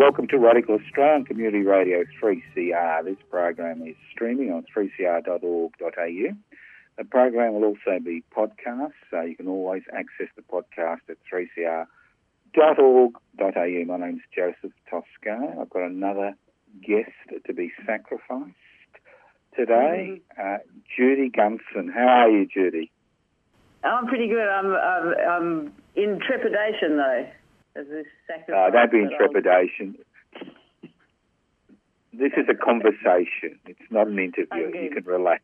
Welcome to Radical Australian Community Radio 3CR. This program is streaming on 3cr.org.au. The program will also be podcast, so you can always access the podcast at 3cr.org.au. My name's Joseph Toscano. I've got another guest to be sacrificed today, uh, Judy Gunson. How are you, Judy? I'm pretty good. I'm, I'm, I'm in trepidation though. As this Uh, don't be in trepidation. This is a conversation. It's not an interview. Okay. You can relax.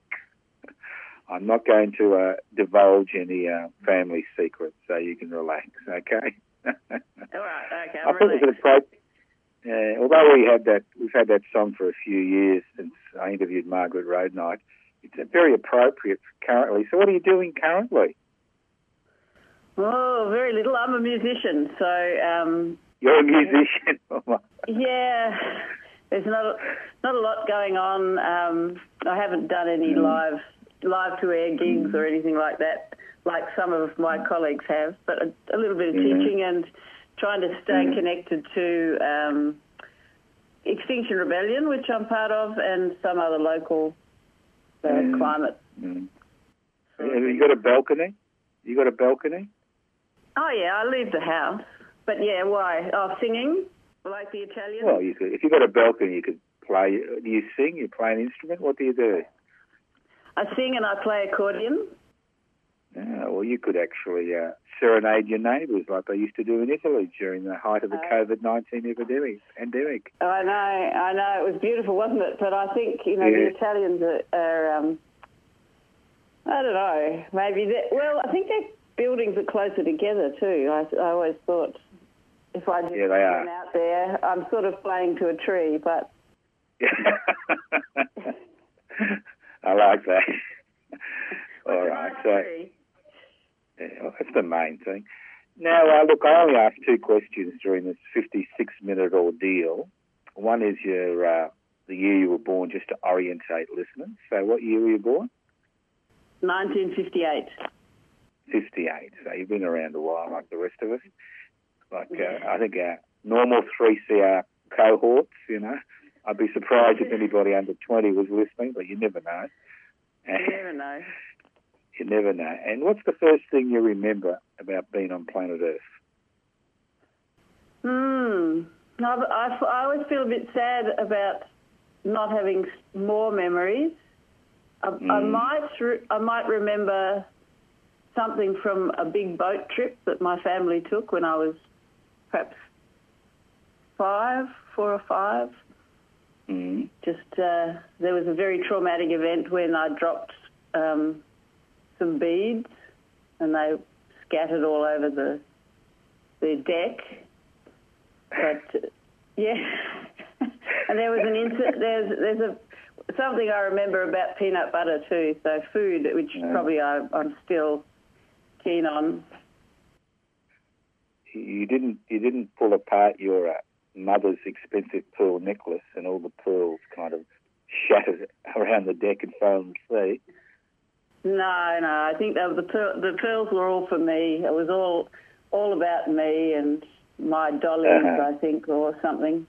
I'm not going to uh, divulge any uh, family secrets, so you can relax. Okay. All right. Okay. I I'm thought it was appropriate. Uh, although we had that, we've had that song for a few years since I interviewed Margret RoadKnight. It's very appropriate currently. So, what are you doing currently? Oh, very little. I'm a musician, so um, You're a musician. Yeah. There's not not a lot going on. Um, I haven't done any Mm. live live to air gigs or anything like that, like some of my colleagues have. But a, a little bit of teaching and trying to stay Mm. connected to um, Extinction Rebellion, which I'm part of, and some other local uh, Mm. climate. Mm. Have you got a balcony? You got a balcony? Oh yeah, I leave the house. But yeah, why? Oh, singing like the Italians. Well, you could, if you've got a balcony, you could play. Do you sing? You play an instrument? What do you do? I sing and I play accordion. Yeah, well, you could actually uh, serenade your neighbours like they used to do in Italy during the height of the Uh, COVID nineteen epidemic. Pandemic. I know, I know. It was beautiful, wasn't it? But I think you know Yeah. the Italians are. are um, I don't know. Maybe that. Well, I think their buildings are closer together too. I, I always thought if I just Yeah, went out there, I'm sort of playing to a tree. But I like that. All right, so yeah, well, that's the main thing. Now, uh, look, I only asked two questions during this 56-minute ordeal. One is your uh, the year you were born, just to orientate listeners. So, what year were you born? 1958. 58. So you've been around a while, like the rest of us. Like uh, I think our normal 3CR cohorts, you know. I'd be surprised if anybody under 20 was listening, but you never know. You never know. you never know. And what's the first thing you remember about being on planet Earth? Hmm. I, I, I always feel a bit sad about not having more memories. I, I Mm. might re- I might remember something from a big boat trip that my family took when I was perhaps five, four or five. Mm. Just uh, there was a very traumatic event when I dropped um, some beads and they scattered all over the the deck. But uh, yeah, and there was an incident. There's there's a something I remember about peanut butter too. So food, which Yeah. probably I, I'm still keen on. You didn't you didn't pull apart your uh, mother's expensive pearl necklace and all the pearls kind of shattered around the deck and fell in the sea. No, no. I think that the pearl, the pearls were all for me. It was all all about me and my dollies, Uh-huh. I think, or something.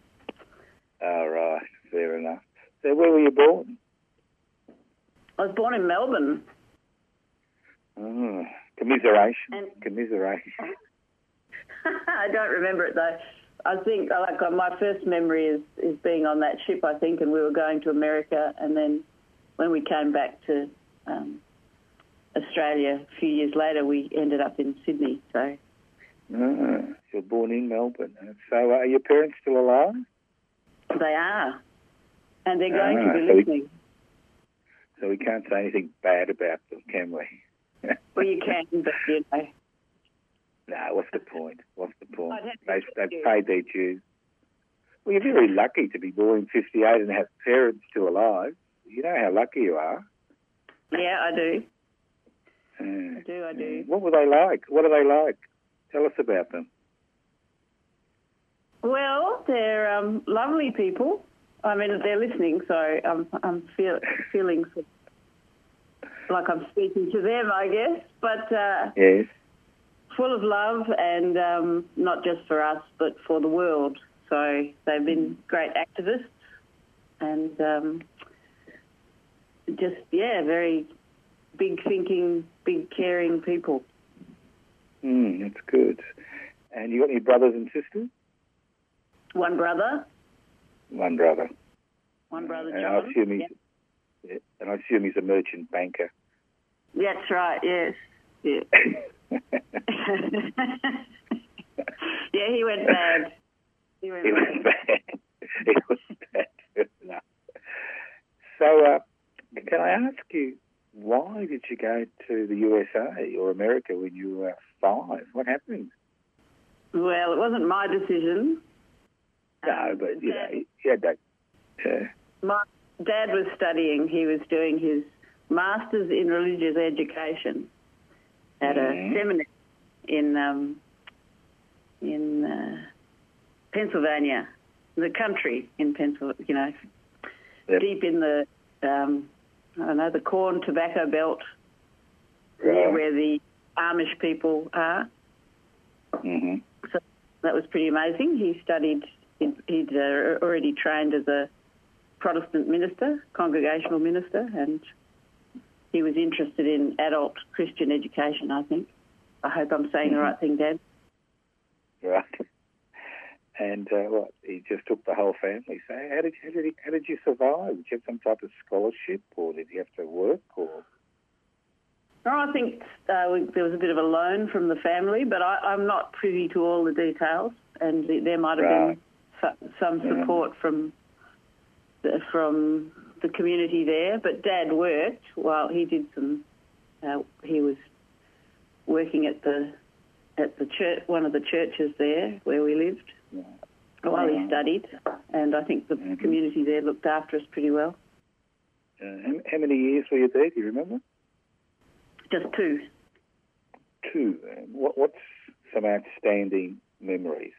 All right, fair enough. So where were you born? I was born in Melbourne. Oh, commiseration. And- commiseration. I don't remember it though. I think like uh, my first memory is is being on that ship. I think, and we were going to America, and then when we came back to um, Australia a few years later, we ended up in Sydney. So Oh, you're born in Melbourne. So uh, are your parents still alive? they are, and they're going Ah, to be so we- So we can't say anything bad about them, can we? Well, you can, but you know. No, what's the point? What's the point? I'd have to They, they've paid their dues. Well, you're very lucky to be born in 58 and have parents still alive. You know how lucky you are. Yeah, I do. Uh, I do. I do. What were they like? What are they like? Tell us about them. Well, they're um, lovely people. I mean, they're listening, so I'm I'm feel, feeling like I'm speaking to them, I guess. But uh, Yes. full of love, and um, not just for us, but for the world. So they've been great activists, and um, just yeah, very big thinking, big caring people. Mm, that's good. And you got any brothers and sisters? One brother, One brother. one brother and I assume he's, Yeah. yeah, and I assume he's a merchant banker. That's right. Yes. Yeah. yeah, he went bad. He went was bad. bad. It was bad. No. So, uh, can I ask you, why did you go to the USA or America when you were five? What happened? Well, it wasn't my decision. No, but you know, you had that. Uh, My dad was studying. He was doing his masters in religious education at Mhm. a seminary in um, in uh, Pennsylvania, the country in Pennsylvania. You know, Yep. deep in the um, I don't know the corn tobacco belt, near where the Amish people are. hmm So that was pretty amazing. He studied. He'd, he'd uh, already trained as a Protestant minister, congregational minister, and he was interested in adult Christian education. I think. I hope I'm saying the right thing, Dad. Right. And uh, what? He just took the whole family. So, how did how did he, how did you survive? Did you have some type of scholarship, or did you have to work, or? Oh, I think uh, we, there was a bit of a loan from the family, but I, I'm not privy to all the details, and th- there might have Right. been so, some Yeah. support from from the community there. But Dad worked while he did some. Uh, he was working at the at the church, one of the churches there where we lived, while he studied, and I think the Mhm. community there looked after us pretty well. Uh, how, how many years were you there? Do you remember? Just two. Two. What, what's some outstanding memories?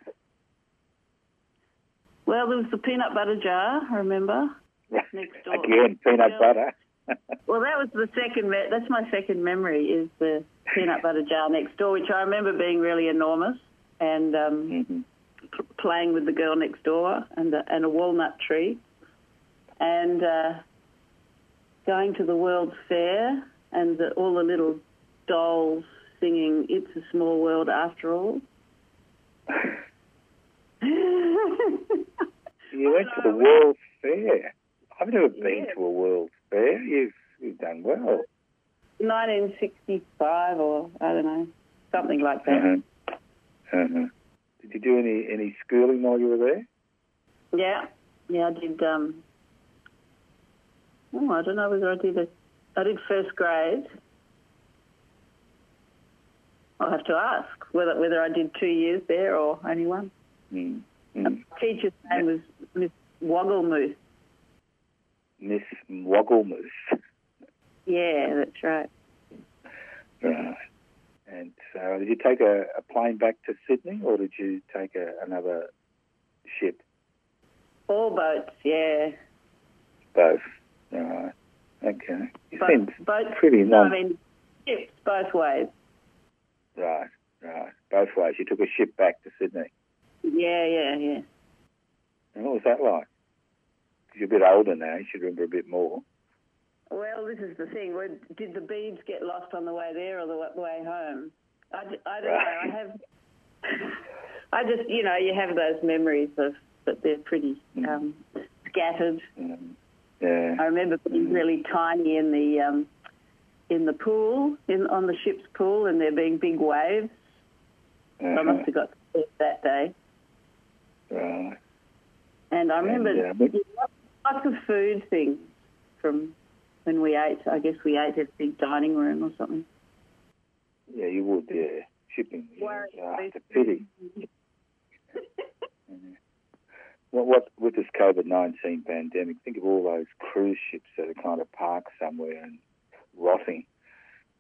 Well, there was the peanut butter jar. I remember. Next door. Again, peanut Yeah. butter. Well, that was the second. Me- that's my second memory is the peanut butter jar next door, which I remember being really enormous, and um, hmm p- playing with the girl next door, and a, and a walnut tree, and uh, going to the World's Fair, and the, all the little dolls singing "It's a Small World After All." You went to the World's Fair. I've never been Yeah. to a World's Fair. You've you've done well. 1965, or I don't know, something like that. Uh-huh. Uh-huh. Did you do any any schooling while you were there? Yeah, yeah, I did. Um, oh, I don't know whether I did it. I did first grade. I'll have to ask whether whether I did two years there or only one. Mm. Mm. teacher's name was Miss Wogglemoose. Miss Wogglemoose. Yeah, that's right. Right. And so, did you take a, a plane back to Sydney, or did you take a, another ship? All boats, yeah. Both. Right. Okay. You Bo- seem boats. pretty no, non. I mean ships both ways. Right. Right. Both ways. You took a ship back to Sydney. Yeah, yeah, yeah. And what was that like? You're a bit older now. You should remember a bit more. Well, this is the thing. Did the beads get lost on the way there or the way home? I, I don't know. I have. I just, you know, you have those memories of, but they're pretty um, scattered. Um, yeah. I remember being really tiny in the um, in the pool, in on the ship's pool, and there being big waves. So I Uh-huh. must have got that day. Right. And I remember And, uh, but- lots of food things from when we ate. I guess we ate at a big dining room or something. Yeah, you would. Yeah. Shipping. Yeah. Ah, it's a pity. What, what with this COVID nineteen pandemic? Think of all those cruise ships that are kind of parked somewhere and rotting.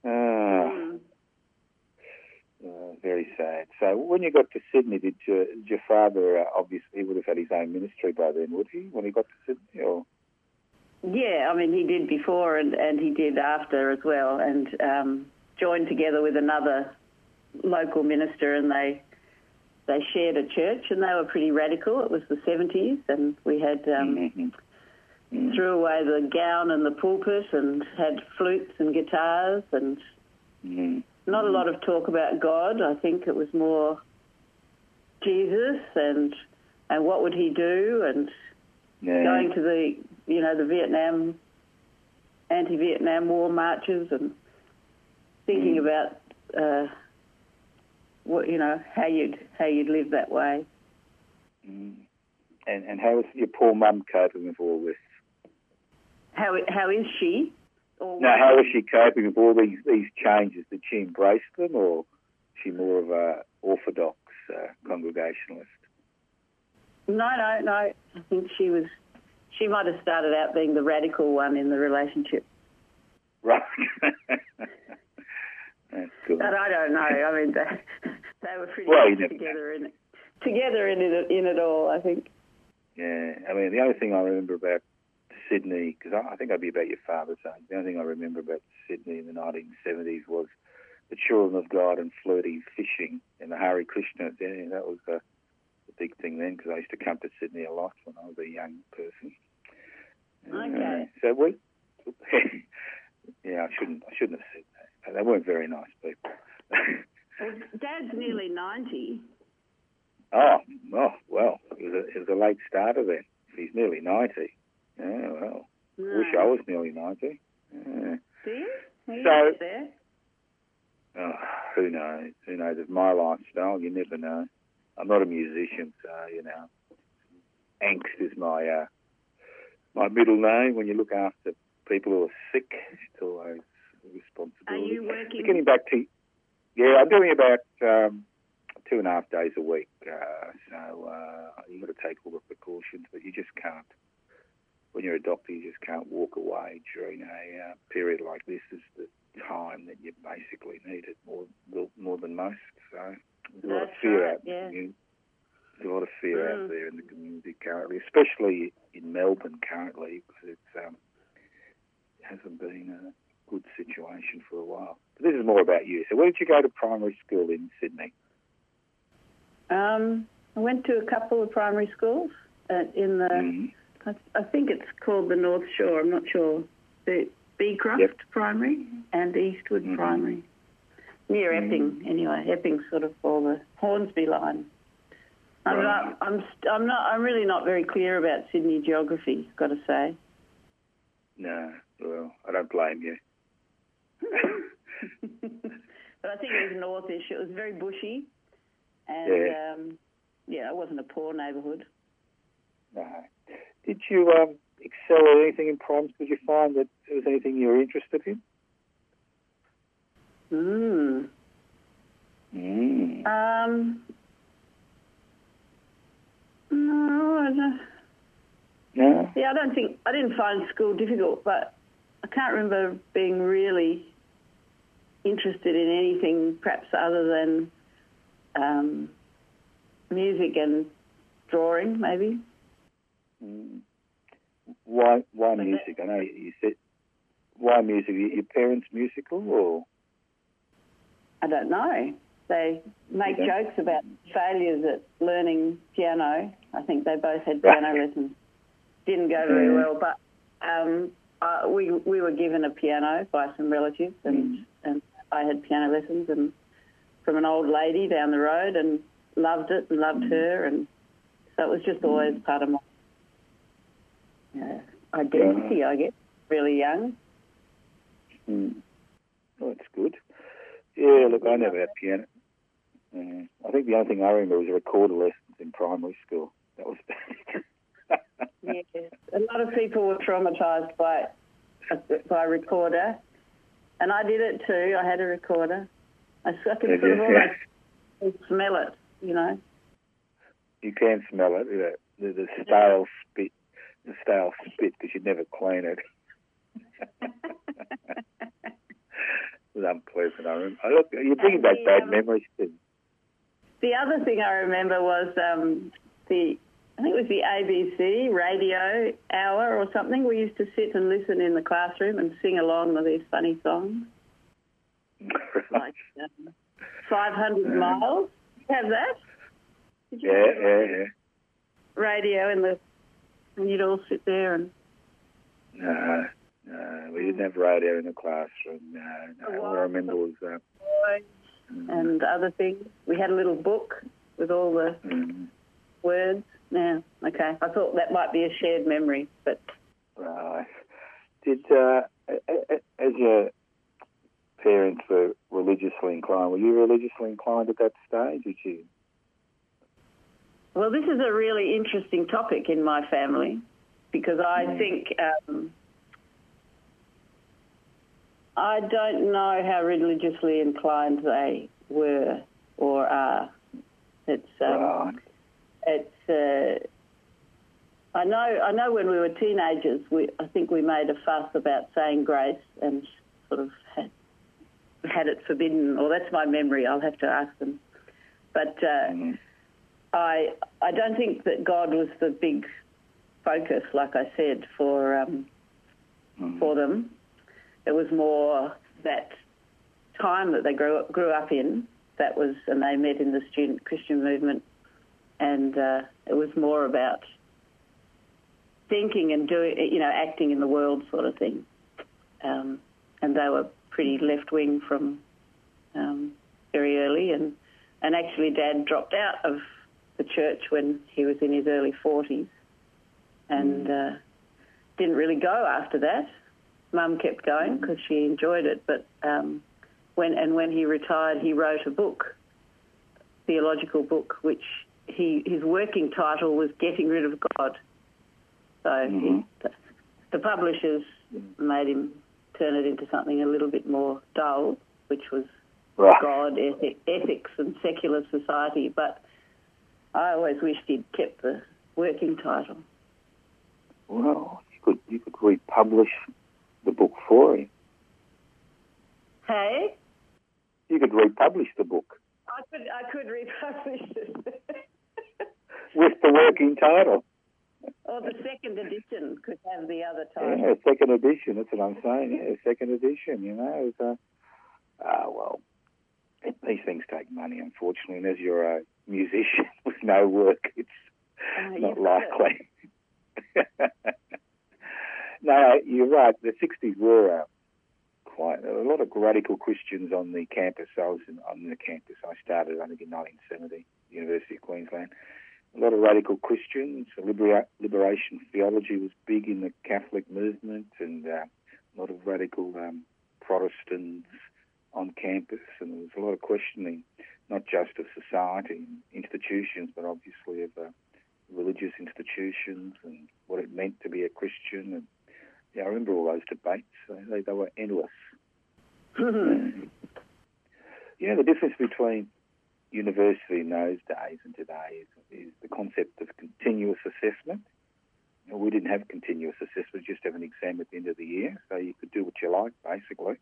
Ah, Mm. Uh, very sad. So when you got to Sydney, did your, your father uh, obviously he would have had his own ministry by then, would he? When he got to Sydney, or Yeah, I mean, he did before and, and he did after as well, and um, joined together with another local minister, and they they shared a church, and they were pretty radical. It was the seventies, and we had um, Mhm. threw away the gown and the pulpit, and had flutes and guitars, and Mhm. Not a lot of talk about God. I think it was more Jesus and and what would he do, and yeah, going to the you know the Vietnam anti-Vietnam War marches and thinking Mm. about uh, what you know how you'd how you'd live that way. Mm. and and how was your poor mum coping with all this? How how is she? Or No, how was she coping with all these these changes? Did she embrace them, or she more of a orthodox uh, congregationalist? no, no, no. I think she was. She might have started out being the radical one in the relationship, Right. That's good. but I don't know. I mean, they, they were pretty Well, you much know. together in it, together in it, in it all. I think. Yeah, I mean, the only thing I remember about Sydney, because I, I think I'd be about your father's age, the only thing I remember about Sydney in the 1970s was the children of God and flirty fishing and the Hare Krishna. Yeah, that was a, a big thing then, because I used to come to Sydney a lot when I was a young person. Okay. Uh, so we, yeah, I shouldn't, I shouldn't have said that. They weren't very nice people. Well, Dad's nearly ninety. Oh, oh, well, it was, a, it was a late starter then. He's nearly 90. Yeah, well, No. wish I was nearly 90. Yeah. Do you? Well, So-. Oh, who knows? Who knows? It's my lifestyle. You never know. I'm not a musician, so, you know, angst is my uh, my middle name. When you look after people who are sick, it's always a responsibility. Are you working? Getting back to, yeah, I'm doing about um, two and a half days a week. Uh, so uh, you've got to take all the precautions, but you just can't. When you're a doctor, you just can't walk away during a uh, period like this. Is the time that you basically need it more more than most. So there's a lot of fear right, out in the yeah. community. There's a lot of fear Mm. out there in the community currently, especially in Melbourne currently, because it's um, it hasn't been a good situation for a while. But this is more about you. So, where did you go to primary school in Sydney? Um, I went to a couple of primary schools uh, in the. Mhm. I, I think it's called the North Shore. I'm not sure. The Beecroft Yep. Primary and Eastwood Mhm. Primary, near Mhm. Epping. Anyway, Epping sort of for the Hornsby line. I'm Right. not. I'm. st- I'm not. I'm really not very clear about Sydney geography. Got to say. No, well, I don't blame you. but I think it was northish. It was very bushy, and Yeah. um, yeah, it wasn't a poor neighbourhood. No. Did you um, excel at anything in school? Did you find that there was anything you were interested in? Mm. Mm. Um. No, I don't, No. yeah, I don't think I didn't find school difficult, but I can't remember being really interested in anything, perhaps other than um, music and drawing, maybe. Mm. Why why But music? I know you said why music? Your your parents musical or I don't know. They make jokes about failures at learning piano. I think they both had Right. piano lessons. Didn't go very well, but um, we we were given a piano by some relatives, and and I had piano lessons and from an old lady down the road, and loved it and loved her, and so it was just always part of my identity, I guess. Really young. Mm. Oh, that's good. Yeah, look, I never had piano. Mm. I think the only thing I remember was a recorder lessons in primary school. That was Yeah, a lot of people were traumatised by by a recorder, and I did it too. I had a recorder. I, I could Did sort of you? almost smell it, you know. you can smell it, know, the, the stale spit, the stale spit, because you'd never clean it. it was unpleasant. I remember. Oh, look, you're bringing back bad um, memories. Too. The other thing I remember was um, the I think it was the ABC radio hour or something. We used to sit and listen in the classroom and sing along with these funny songs, like um, 500 miles. You have that? Did you yeah, yeah, yeah. radio in the and you'd all sit there and No, no, we didn't have radio in the classroom. No, no. All I remember was uh, and other things. We had a little book with all the mm, words. Yeah, okay. I thought that might be a shared memory, but right. Did uh, as your parents were religiously inclined, were you religiously inclined at that stage? Did you? Well, this is a really interesting topic in my family because I Mm. think um, I don't know how religiously inclined they were or are. It's um, right. it's uh, I know I know when we were teenagers we I think we made a fuss about saying grace and sort of had, had it forbidden or that's my memory I'll have to ask them but uh, Mm, I I don't think that God was the big focus like I said for um, mm, for them. It was more that time that they grew up, grew up in that was and they met in the student Christian movement. And uh, it was more about thinking and doing, you know, acting in the world sort of thing. Um, and they were pretty left wing from um, very early, and and actually, Dad dropped out of the church when he was in his early forties, and uh, didn't really go after that. Mum kept going because she enjoyed it, but um, when and when he retired, he wrote a book, theological book, which he his working title was "Getting Rid of God." So Mhm. he, the, the publishers made him turn it into something a little bit more dull, which was Right. God, ethic, ethics, and secular society. But I always wished he'd kept the working title. Well, you could you could republish the book for him. Hey, You could republish the book I could I could republish it. with the working title. or the second edition could have the other title. Yeah, second edition. That's what I'm saying. Yeah, second edition. You know, it's, uh, ah, well, it, these things take money, unfortunately. And as you're a musician no work, it's Uh, not you've got it. likely. no, you're right. The 60s were uh, quite a lot of radical Christians on the campus. I was in, on the campus. I started, I think, in 1970, University of Queensland. A lot of radical Christians. Libera- liberation theology was big in the Catholic movement, and uh, a lot of radical um, Protestants on campus. And there was a lot of questioning, not just of society and institutions, but obviously of uh, religious institutions and what it meant to be a Christian. And yeah, I remember all those debates. They, they were endless. you know, the difference between university in those days and today is, is the concept of continuous assessment. You know, we didn't have continuous assessment, we just have an exam at the end of the year, so you could do what you like, basically.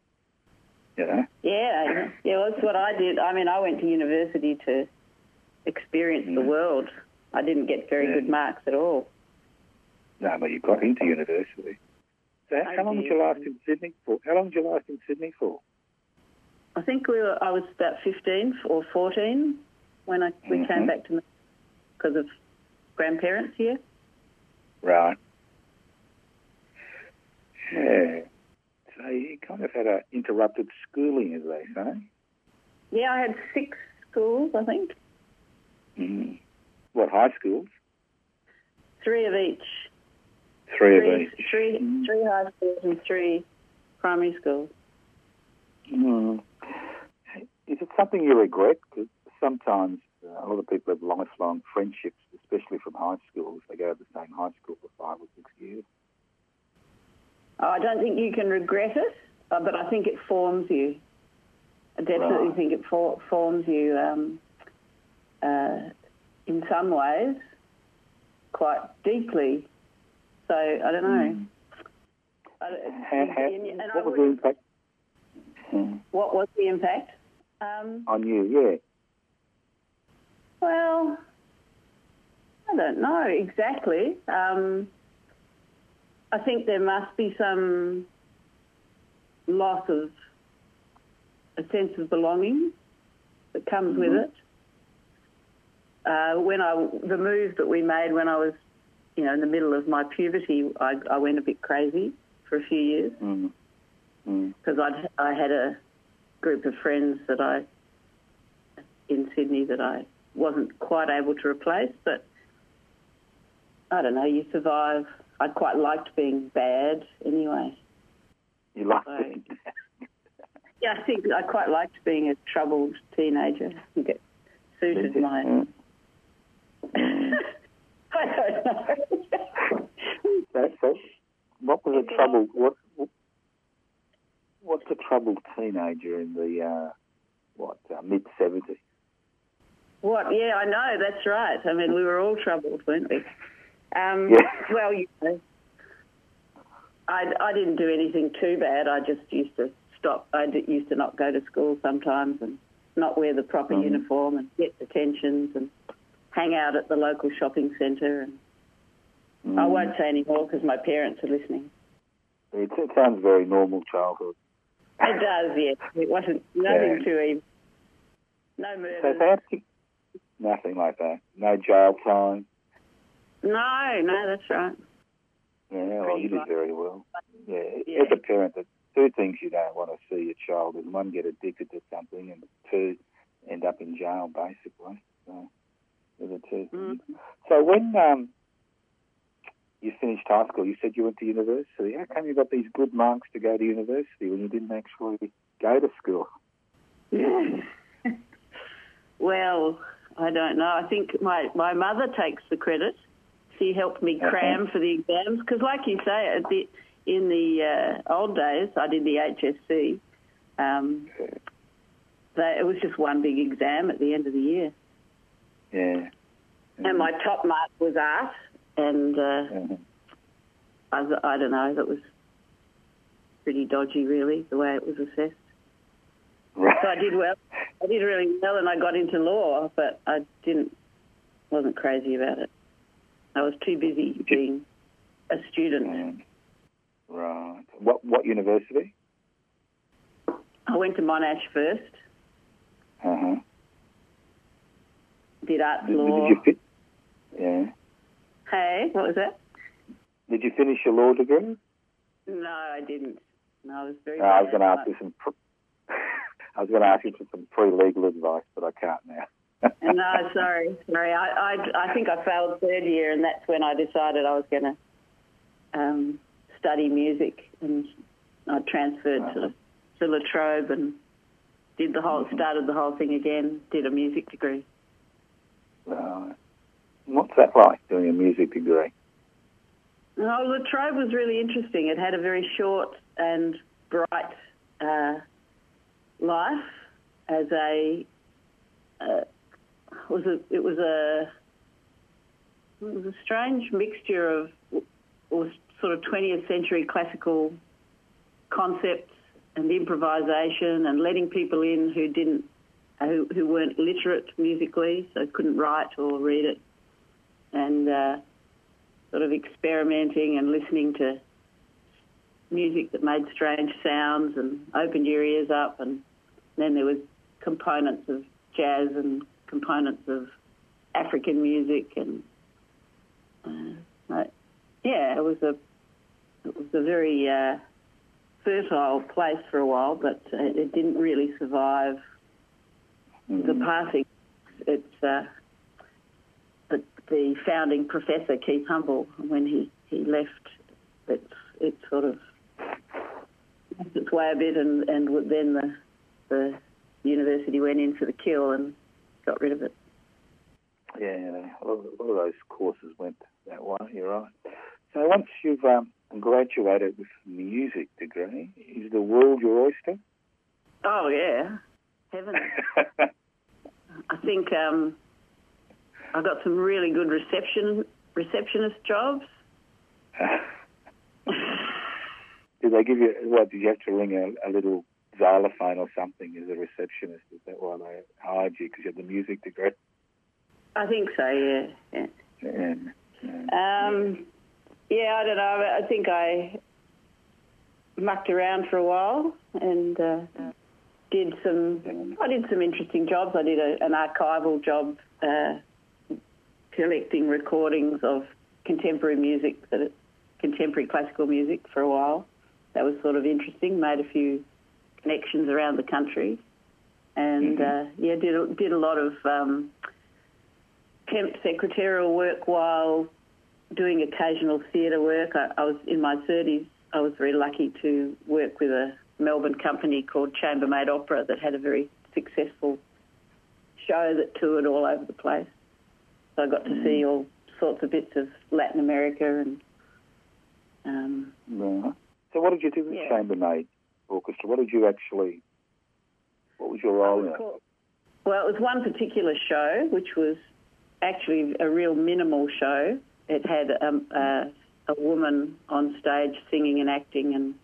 You know? Yeah, yeah, well, that's what I did. I mean, I went to university to experience the Mm. world, I didn't get very Yeah. good marks at all. No, but you got into university. So how, how long did you last in Sydney for? How long did you last in Sydney for? I think we were, I was about 15 or 14 when I, we Mhm. came back to because of grandparents here. Right. Yeah. You kind of had a interrupted schooling, as they say. Yeah, I had six schools, I think, Mm. What high schools? three of each. Three, Three, of each. three, three high schools and three primary schools. Mm. Is it something you regret? Because sometimes uh, a lot of people have lifelong friendships, especially from high schools. They go to the same high school for five or six years. Oh, I don't think you can regret it, uh, but I think it forms you. I definitely Right. think it for, forms you um, uh, in some ways quite deeply. So I don't know. I How, how, and- and I what was the impact Mm. What was the impact? Um, on you? Yeah. well, I don't know exactly. Um, I think there must be some loss of a sense of belonging that comes with it. Uh, when I the move that we made when I was, you know, in the middle of my puberty, I, I went a bit crazy for a few years Mm. Mm. because I I had a group of friends that I in Sydney that I wasn't quite able to replace, but I don't know. You survive. I quite liked being bad anyway. You liked Right. it. Yeah, I think I quite liked being a troubled teenager. I think it suited my. Mm. I don't know. So, so what was a troubled what? What's a troubled teenager in the uh, what uh, mid seventies? What? Yeah, I know. That's right. I mean, we were all troubled, weren't we? Um, Yeah. Well, you know, I, I didn't do anything too bad. I just used to stop. I d- used to not go to school sometimes and not wear the proper Mhm. uniform and get detentions and hang out at the local shopping centre. And Mm. I won't say any more because my parents are listening. It, it sounds very normal childhood. It does, yes. It wasn't nothing Yeah. too evil. No So did you, nothing like that. No jail time. No, no, that's right. Yeah, well, you did very well. Yeah. Yeah. As a parent, the two things you don't want to see your child is one, get addicted to something, and two, end up in jail, basically. So, the two things. Mm. So when um, you finished high school, you said you went to university. How come you got these good marks to go to university when you didn't actually go to school? Yeah. well, I don't know. I think my, my mother takes the credit. She helped me cram for the exams because, like you say, the, in the uh, old days, I did the HSC. Um, they, it was just one big exam at the end of the year, Yeah. and my top mark was art, and uh, Mhm. I, I don't know. That was pretty dodgy, really, the way it was assessed. Right. So I did well. I did really well, and I got into law, but I didn't. wasn't crazy about it. I was too busy being a student. Mm. Right. What what university? I went to Monash first, Uh huh. did arts Did, law. did you fit? Yeah. Hey, what was that? Did you finish your law degree? No, I didn't. No, I was very. No, I was going to ask you some. I was going to ask you for some pre-legal advice, but I can't now. No, sorry, sorry. I, I, I think I failed third year, and that's when I decided I was going to um, study music, and I transferred to to La Trobe and did the whole started the whole thing again. Did a music degree. Right. What's that like doing a music degree? No, La Trobe was really interesting. It had a very short and bright uh, life as a uh, was a it was a it was a strange mixture of was sort of 20th century classical concepts and improvisation and letting people in who didn't who, who weren't literate musically so couldn't write or read it and uh, sort of experimenting and listening to music that made strange sounds and opened your ears up. And then there was components of jazz and components of African music, and uh, yeah, it was a it was a very uh, fertile place for a while, but uh, it didn't really survive mm-hmm. the passing. It's uh, the, the founding professor Keith Humble when he, he left. It's it sort of its way a bit, and and then the the university went in for the kill and got rid of it. Yeah, a lot, of those courses went that way. You're right. So once you've um, graduated with a music degree, is the world your oyster? Oh yeah, heaven. I think um, I got some really good reception receptionist jobs. did they give you what? Did you have to ring a, a little xylophone or something as a receptionist? Is that why they hired you because you had the music degree? I think so. Yeah. Yeah. yeah. yeah. Um, yeah, I don't know. I think I mucked around for a while and uh, did some. I did some interesting jobs. I did a, an archival job, uh, collecting recordings of contemporary music, that contemporary classical music, for a while. That was sort of interesting. Made a few connections around the country, and mm-hmm. uh, yeah, did did a lot of um, temp secretarial work while doing occasional theatre work. I, I, was in my 30s. I was very lucky to work with a Melbourne company called Chamber Made Opera that had a very successful show that toured all over the place. So I got to see mm. all sorts of bits of Latin America and. Um, yeah. So what did you do with yeah. Chamber Made Orchestra? What did you actually? What was your role in it? Well, it was one particular show, which was actually a real minimal show it had um, uh, a woman on stage singing and acting and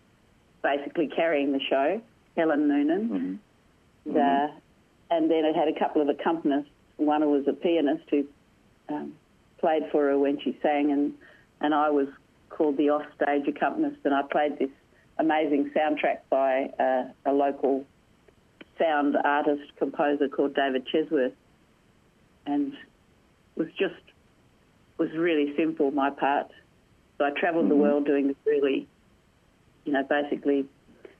basically carrying the show, Helen Noonan. Mm-hmm. Mm-hmm. and then it had a couple of accompanists. One was a pianist who um, played for her when she sang, and, and I was called the offstage accompanist, and I played this amazing soundtrack by uh, a local sound artist composer called David Chesworth, and was just was really simple, my part. So I travelled mm-hmm. the world doing this really, you know, basically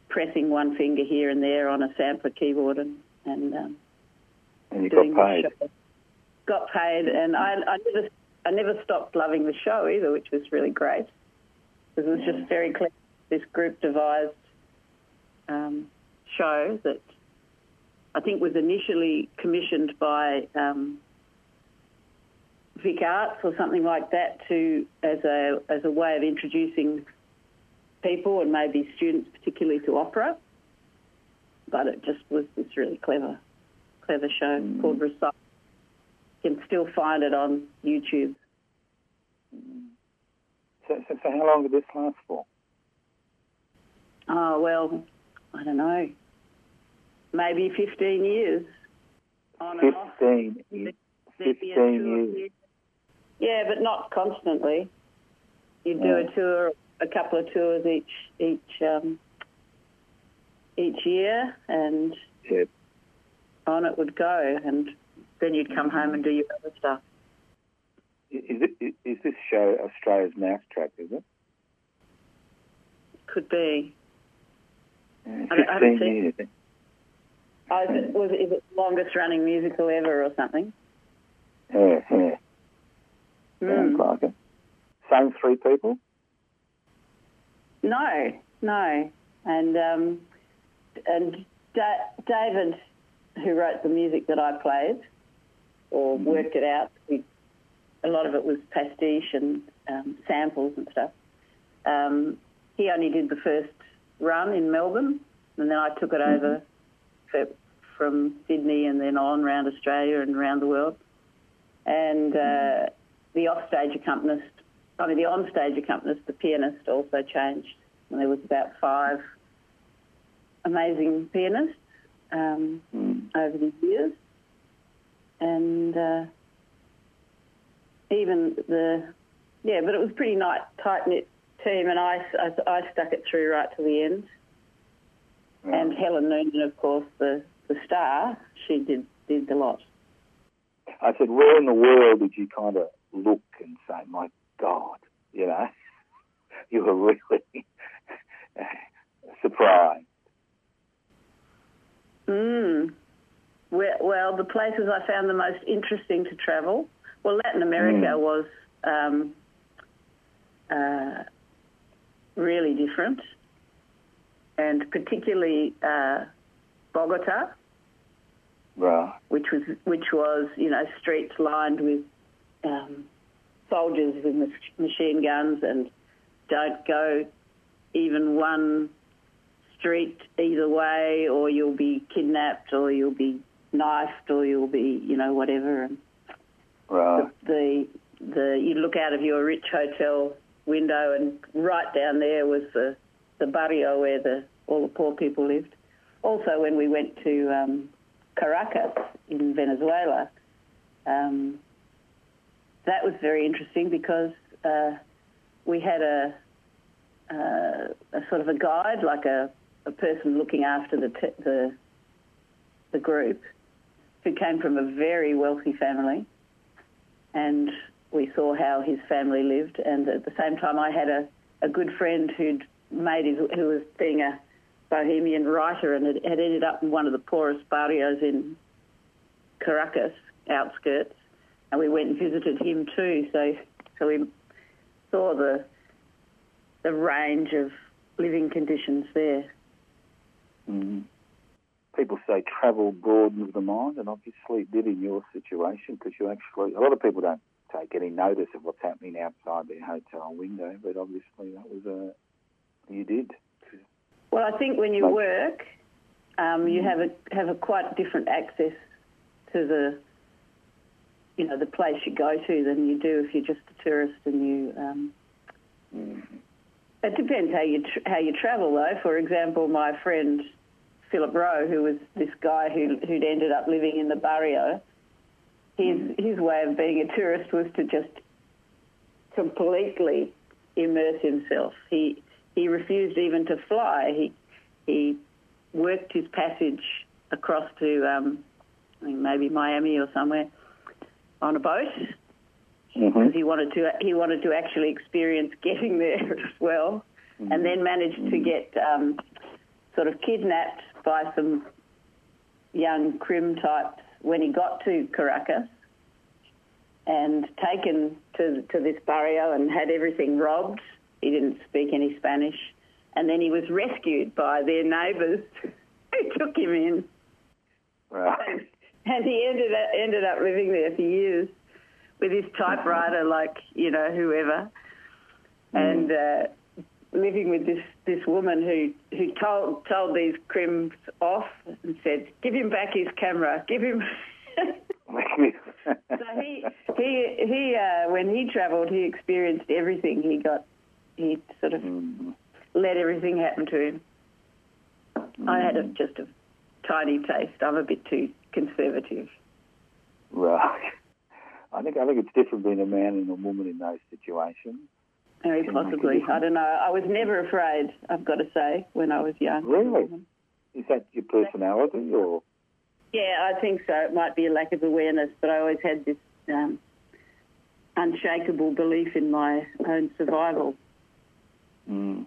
pressing one finger here and there on a sampler keyboard and and, um, and you doing got paid. Show. Got paid, and I, I never I never stopped loving the show either, which was really great because it was yeah. just very clear. This group devised um, show that I think was initially commissioned by um, Vic Arts or something like that to as a as a way of introducing people and maybe students particularly to opera. But it just was this really clever clever show mm. called Recite. You can still find it on YouTube. So, so, so how long did this last for? Oh well, I don't know. Maybe fifteen years. On 15 years. 15 years. Yeah, but not constantly. You do a tour, a couple of tours each each um, each year, and yep. on it would go, and then you'd come home and do your other stuff. Is, it, is this show Australia's Mousetrap? Is it? Could be. Uh, Fifteen years. Oh, is it, was it, is it the longest running musical ever or something? Yeah, yeah. Sounds mm. like it. Same three people? No, no. And um, and da- David, who wrote the music that I played or mm-hmm. worked it out, we, a lot of it was pastiche and um, samples and stuff. Um, he only did the first run in Melbourne, and then I took it mm-hmm. over for, from Sydney and then on around Australia and around the world. And uh, the offstage accompanist, I mean, the onstage accompanist, the pianist also changed. And there was about five amazing pianists um, mm. over the years. And uh, even the yeah, but it was pretty tight knit team, and I, I, I stuck it through right to the end. Right. And Helen Noonan, of course, the the star, she did did the lot. I said, where in the world did you kind of look and say, my God, you know, you were really surprised? Mm. Well, well, the places I found the most interesting to travel, well, Latin America Mm. was um, uh, really different, and particularly uh, Bogota, Right. which was which was you know streets lined with um, soldiers with mach- machine guns, and don't go even one street either way, or you'll be kidnapped, or you'll be knifed, or you'll be you know whatever. And Right. the the you look out of your rich hotel window, and right down there was the the barrio where the all the poor people lived. Also, when we went to um, Caracas in Venezuela, um, that was very interesting because uh, we had a, uh, a sort of a guide, like a, a person looking after the, the the group, who came from a very wealthy family, and we saw how his family lived. And at the same time, I had a, a good friend who'd made his, who was being a bohemian writer and had, had ended up in one of the poorest barrios in Caracas outskirts, and we went and visited him too. So, so we saw the the range of living conditions there. Mm. People say travel broadens the mind, and obviously it did in your situation because you actually, a lot of people don't take any notice of what's happening outside their hotel window, but obviously that was a, you did. Well, I think when you Like- work, um, you have a have a quite different access to the you know the place you go to than you do if you're just a tourist and you. Um, It depends how you tr- how you travel though. For example, my friend Philip Rowe, who was this guy who who'd ended up living in the barrio, his his way of being a tourist was to just completely immerse himself. He he refused even to fly. He he worked his passage across to um, I think maybe Miami or somewhere on a boat Mm-hmm. because he wanted to he wanted to actually experience getting there as well, and then managed to get um, sort of kidnapped by some young crim types when he got to Caracas, and taken to to this barrio and had everything robbed. He didn't speak any Spanish, and then he was rescued by their neighbours who took him in, Right. and he ended up, ended up living there for years with his typewriter, like you know whoever, and uh, living with this this woman who who told told these crims off and said, "Give him back his camera. Give him." so he he he uh, when he travelled, he experienced everything. He got he sort of Mm. let everything happen to him. I had a, just a tiny taste. I'm a bit too conservative. Right. I think I think it's different being a man and a woman in those situations. Very Can make a possibly. I don't know. I was never afraid, I've got to say, when I was young. Really? Is that your personality or? Yeah, I think so. It might be a lack of awareness, but I always had this um, unshakable belief in my own survival. Mm.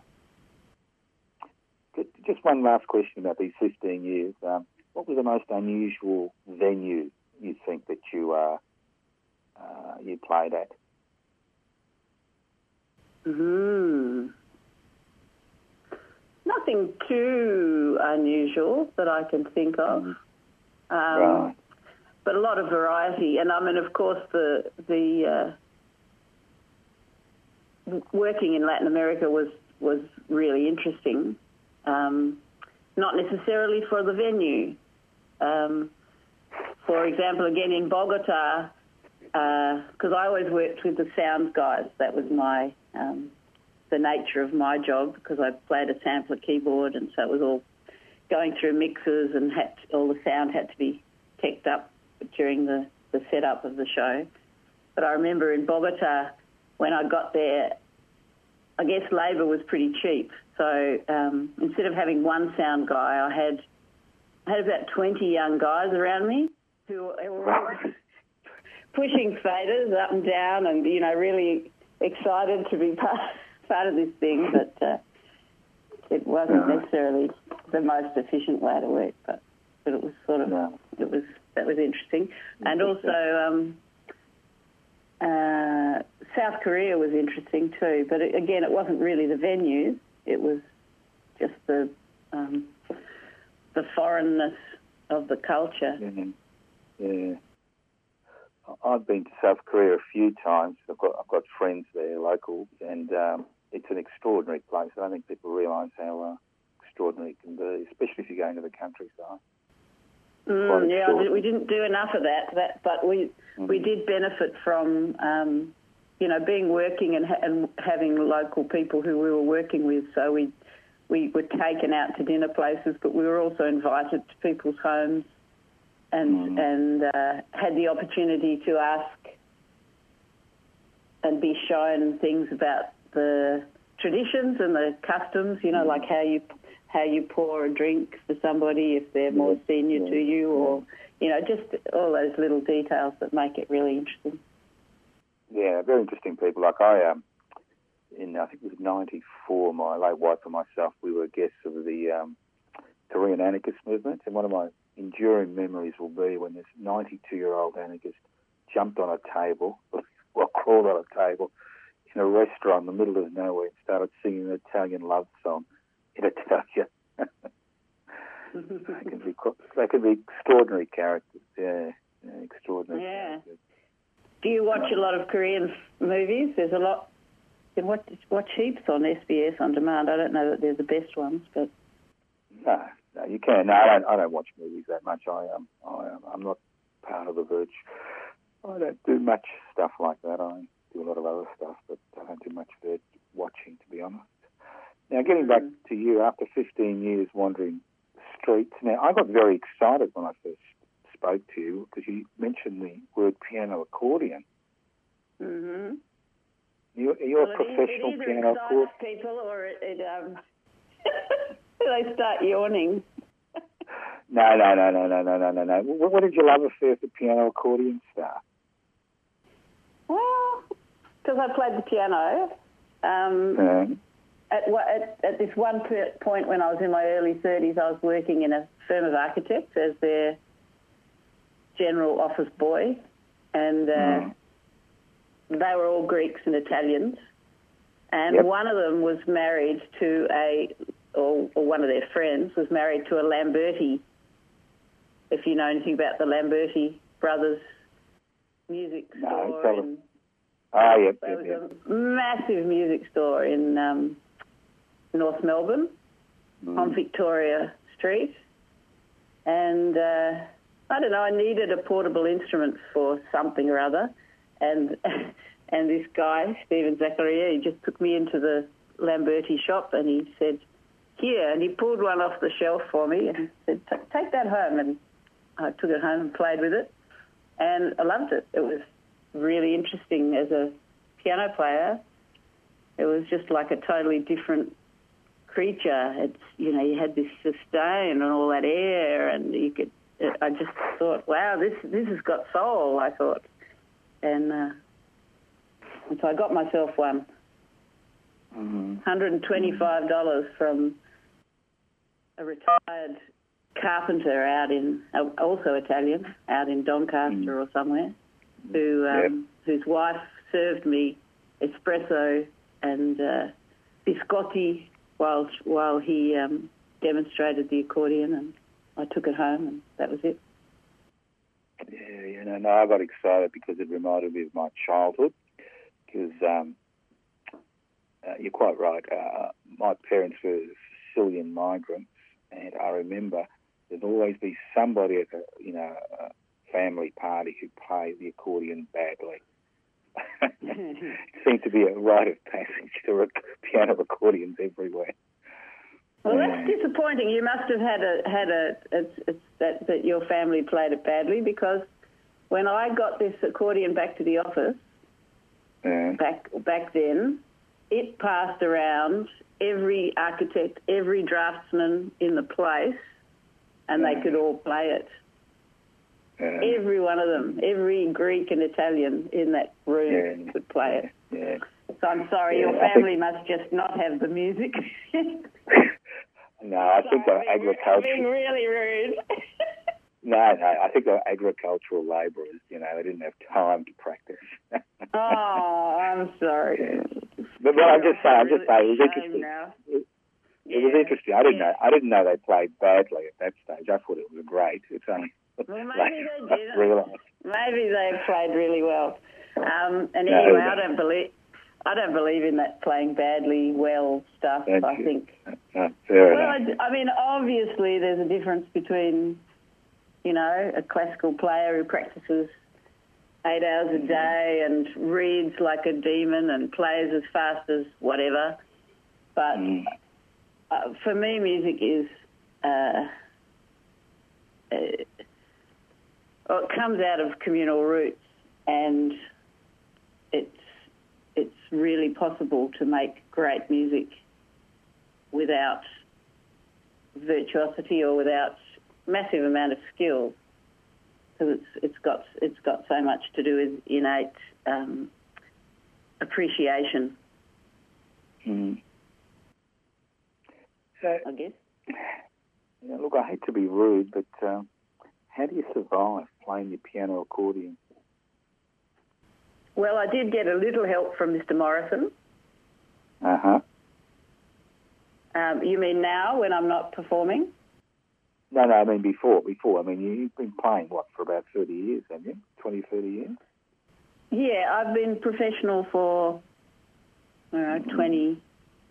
Just one last question about these 15 years. Um, what was the most unusual venue you think that you uh, uh, you played at? Hmm. Nothing too unusual that I can think of. Um, right. but a lot of variety. And I mean, of course, the the uh, working in Latin America was was really interesting. Um, not necessarily for the venue. Um, for example, again in Bogota, because I always worked with the sound guys. That was my um, the nature of my job because I played a sampler keyboard, and so it was all going through mixes and had all the sound had to be picked up during the, the setup of the show. But I remember in Bogota, when I got there, I guess labour was pretty cheap. So um, instead of having one sound guy, I had I had about 20 young guys around me who were pushing faders up and down and, you know, really excited to be part, part of this thing. But uh, it wasn't necessarily the most efficient way to work, but, but it was sort of, No. it was, that was interesting. And also, um, uh, South Korea was interesting too, but it, again, it wasn't really the venues. It was just the um, the foreignness of the culture. Yeah. yeah. I've been to South Korea a few times. I've got I've got friends there, locals, and um, it's an extraordinary place. I don't think people realise how uh, extraordinary it can be, especially if you go into the countryside. Mm, yeah, we didn't do enough of that. That, but we we did benefit from, um, you know, being working and, ha- and having local people who we were working with. So we we were taken out to dinner places, but we were also invited to people's homes, and and uh, had the opportunity to ask and be shown things about the traditions and the customs. You know, like how you how you pour a drink for somebody if they're more senior to you, or you know, just all those little details that make it really interesting. Yeah, very interesting people. Like I, um, in I think it was '94, my late wife and myself, we were guests of the um, Korean anarchist movement, and one of my enduring memories will be when this 92-year-old anarchist jumped on a table, well, crawled on a table in a restaurant in the middle of nowhere and started singing an Italian love song in Italian. they can be they can be extraordinary characters. Yeah, yeah extraordinary. Yeah. characters. Do you watch a lot of Korean movies? There's a lot. You can watch, watch heaps on SBS on demand. I don't know that they're the best ones, but No, no, you can. No, I don't. I don't watch movies that much. I um, I um, I'm not part of the Verge. I don't do much stuff like that. I do a lot of other stuff, but I don't do much Verge watching, to be honest. Now, getting back to you, after 15 years wandering streets, now I got very excited when I first spoke to you because you mentioned the word piano accordion. mm-hmm. You, you're well, a professional it either piano accordion. people or it, it um, they start yawning. No, no, no, no, no, no, no, no, no. What, what did your love affair for piano accordion start? Well, because I played the piano. Um, Um, at, at, at this one point when I was in my early 30s, I was working in a firm of architects as their general office boy, and uh, Mm. they were all Greeks and Italians. And Yep. one of them was married to a, or, or one of their friends was married to a Lamberti. If you know anything about the Lamberti brothers music No, store tell us. in ah, yep, there yep, was yep. a massive music store in um, North Melbourne Mm. on Victoria Street, and uh, I don't know. I needed a portable instrument for something or other, and and this guy Stephen Zachariah, he just took me into the Lamberti shop and he said, "Here," and he pulled one off the shelf for me and said, "Take that home." And I took it home and played with it, and I loved it. It was really interesting as a piano player. It was just like a totally different creature. It's you know you had this sustain and all that air, and you could. I just thought, wow, this this has got soul. I thought, and, uh, and so I got myself one. Mhm. Hundred and twenty-five dollars from a retired carpenter out in, also Italian, out in Doncaster or somewhere, who um, whose wife served me espresso and uh, biscotti while while he um, demonstrated the accordion, and I took it home, and that was it. Yeah, you know, no, I got excited because it reminded me of my childhood. Because um, uh, you're quite right. Uh, my parents were Sicilian migrants, and I remember there'd always be somebody at a you know a family party who played the accordion badly. it seemed to be a rite of passage. There were piano accordions everywhere. Well, that's disappointing. You must have had a had a it's, it's that that your family played it badly because when I got this accordion back to the office, Yeah. back back then, it passed around every architect, every draftsman in the place, and they could all play it. Yeah. Every one of them, every Greek and Italian in that room Yeah. could play it. Yeah. So I'm sorry, Yeah, your I think- family must just not have the music. No, I think the I'm being- really rude. No, no, I think the agricultural labourers, you know, they didn't have time to practice. oh, I'm sorry. But what I'm just saying, I'm just saying, it was interesting. It, it was interesting. I didn't Yeah. know. I didn't know they played badly at that stage. I thought it was great. It's only Well, maybe they did. realised. Maybe they played really well. Um, and No, anyway. I don't believe I don't believe in that playing badly well stuff. I you? think. No, fair Well, I. I mean, obviously, there's a difference between, you know, a classical player who practices eight hours a day and reads like a demon and plays as fast as whatever. But Mm. uh, for me, music is. Uh, uh, well, it comes out of communal roots, and it's it's really possible to make great music without virtuosity or without massive amount of skill, because it's it's got it's got so much to do with innate um, appreciation, Mm. So, I guess. you look, I hate to be rude, but um, how do you survive playing the piano accordion? Well, I did get a little help from Mr. Morrison. Uh huh. Um, you mean now when I'm not performing? No, no, I mean before. Before, I mean you, you've been playing what for about thirty years, haven't you? 20, 30 years. Yeah, I've been professional for I don't know, 20,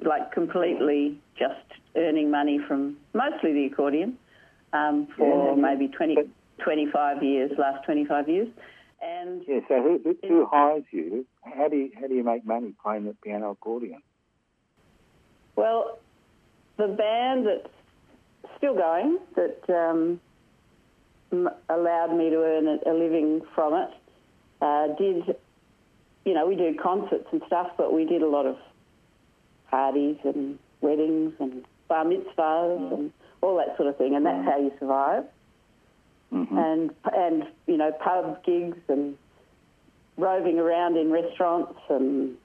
like completely just earning money from mostly the accordion um, for Yeah, maybe 20, but- 25 years, last 25 years. And Yeah. So who, who, who hires you? How do you how do you make money playing the piano accordion? well, the band that's still going, that um, m- allowed me to earn a, living from it, uh, did, you know, we do concerts and stuff, but we did a lot of parties and weddings and bar mitzvahs and all that sort of thing, and that's how you survive. Mm-hmm. And and you know, pub gigs and roving around in restaurants and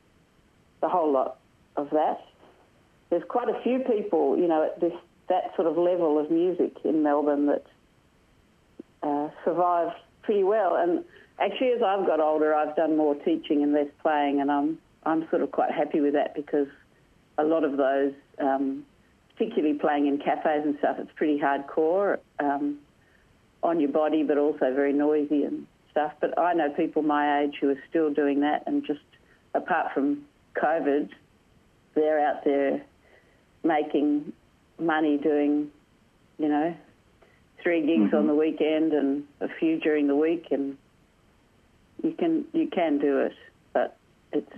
the whole lot of that. There's quite a few people, you know, at this that sort of level of music in Melbourne that uh, survive pretty well. And actually, as I've got older, I've done more teaching and less playing, and I'm I'm sort of quite happy with that because a lot of those, um, particularly playing in cafes and stuff, it's pretty hardcore um, on your body, but also very noisy and stuff. But I know people my age who are still doing that, and just apart from COVID, they're out there making money doing, you know, three gigs on the mm-hmm. weekend and a few during the week, and you can you can do it, but it's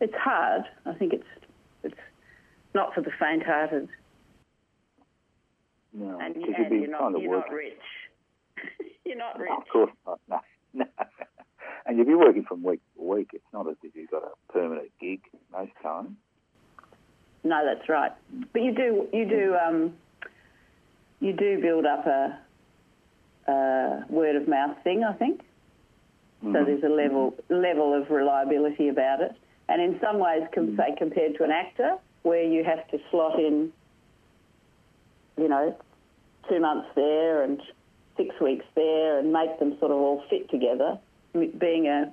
it's hard. I think it's it's not for the faint-hearted, No, and, because and you're not you're not rich. you're not rich. Of course not. No, no. and you'll be working from week to week. It's not as if you've got a permanent gig most times. No, that's right. But you do you do um, you do build up a, a word of mouth thing, I think. Mm-hmm. So there's a level level of reliability about it, and in some ways, com- say compared to an actor, where you have to slot in, you know, two months there and six weeks there, and make them sort of all fit together. M- Being a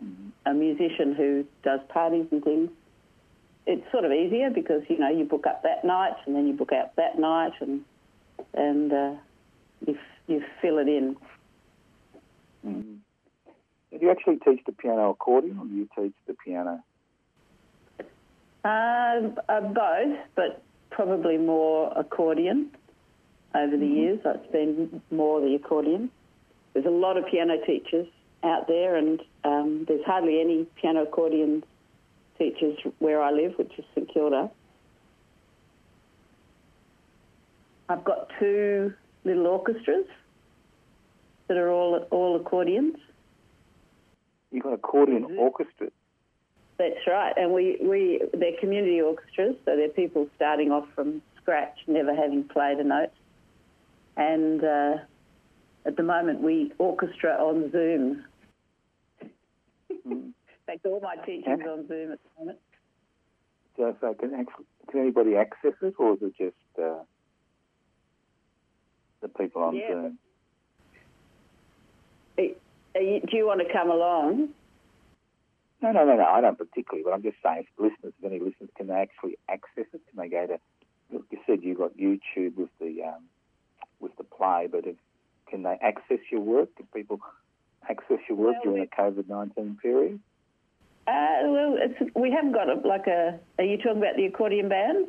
a musician who does parties and things, it's sort of easier because you know you book up that night and then you book out that night and and uh, you f- you fill it in. Mm-hmm. Do you actually teach the piano accordion, or do you teach the piano? Uh, uh, both, but probably more accordion over the years. It's been more the accordion. There's a lot of piano teachers out there, and um, there's hardly any piano accordion teachers where I live, which is St Kilda. I've got two little orchestras that are all all accordions. You've got accordion Mhm. orchestra. That's right, and we, we they're community orchestras, so they're people starting off from scratch, never having played a note. And uh, at the moment, we orchestra on Zoom. Fact, all my teaching's on Zoom at the moment. So, so can, can anybody access it, or is it just uh, the people on Yeah. Zoom? You, do you want to come along? No, no, no, no. I don't particularly, but I'm just saying, if listeners, if any listeners, can they actually access it? Can they go to? look, You said you've got YouTube with the um, with the play, but if, can they access your work? Can people access your work Well, during the COVID nineteen period? Uh, well, it's, we haven't got a, like a. Are you talking about the accordion band?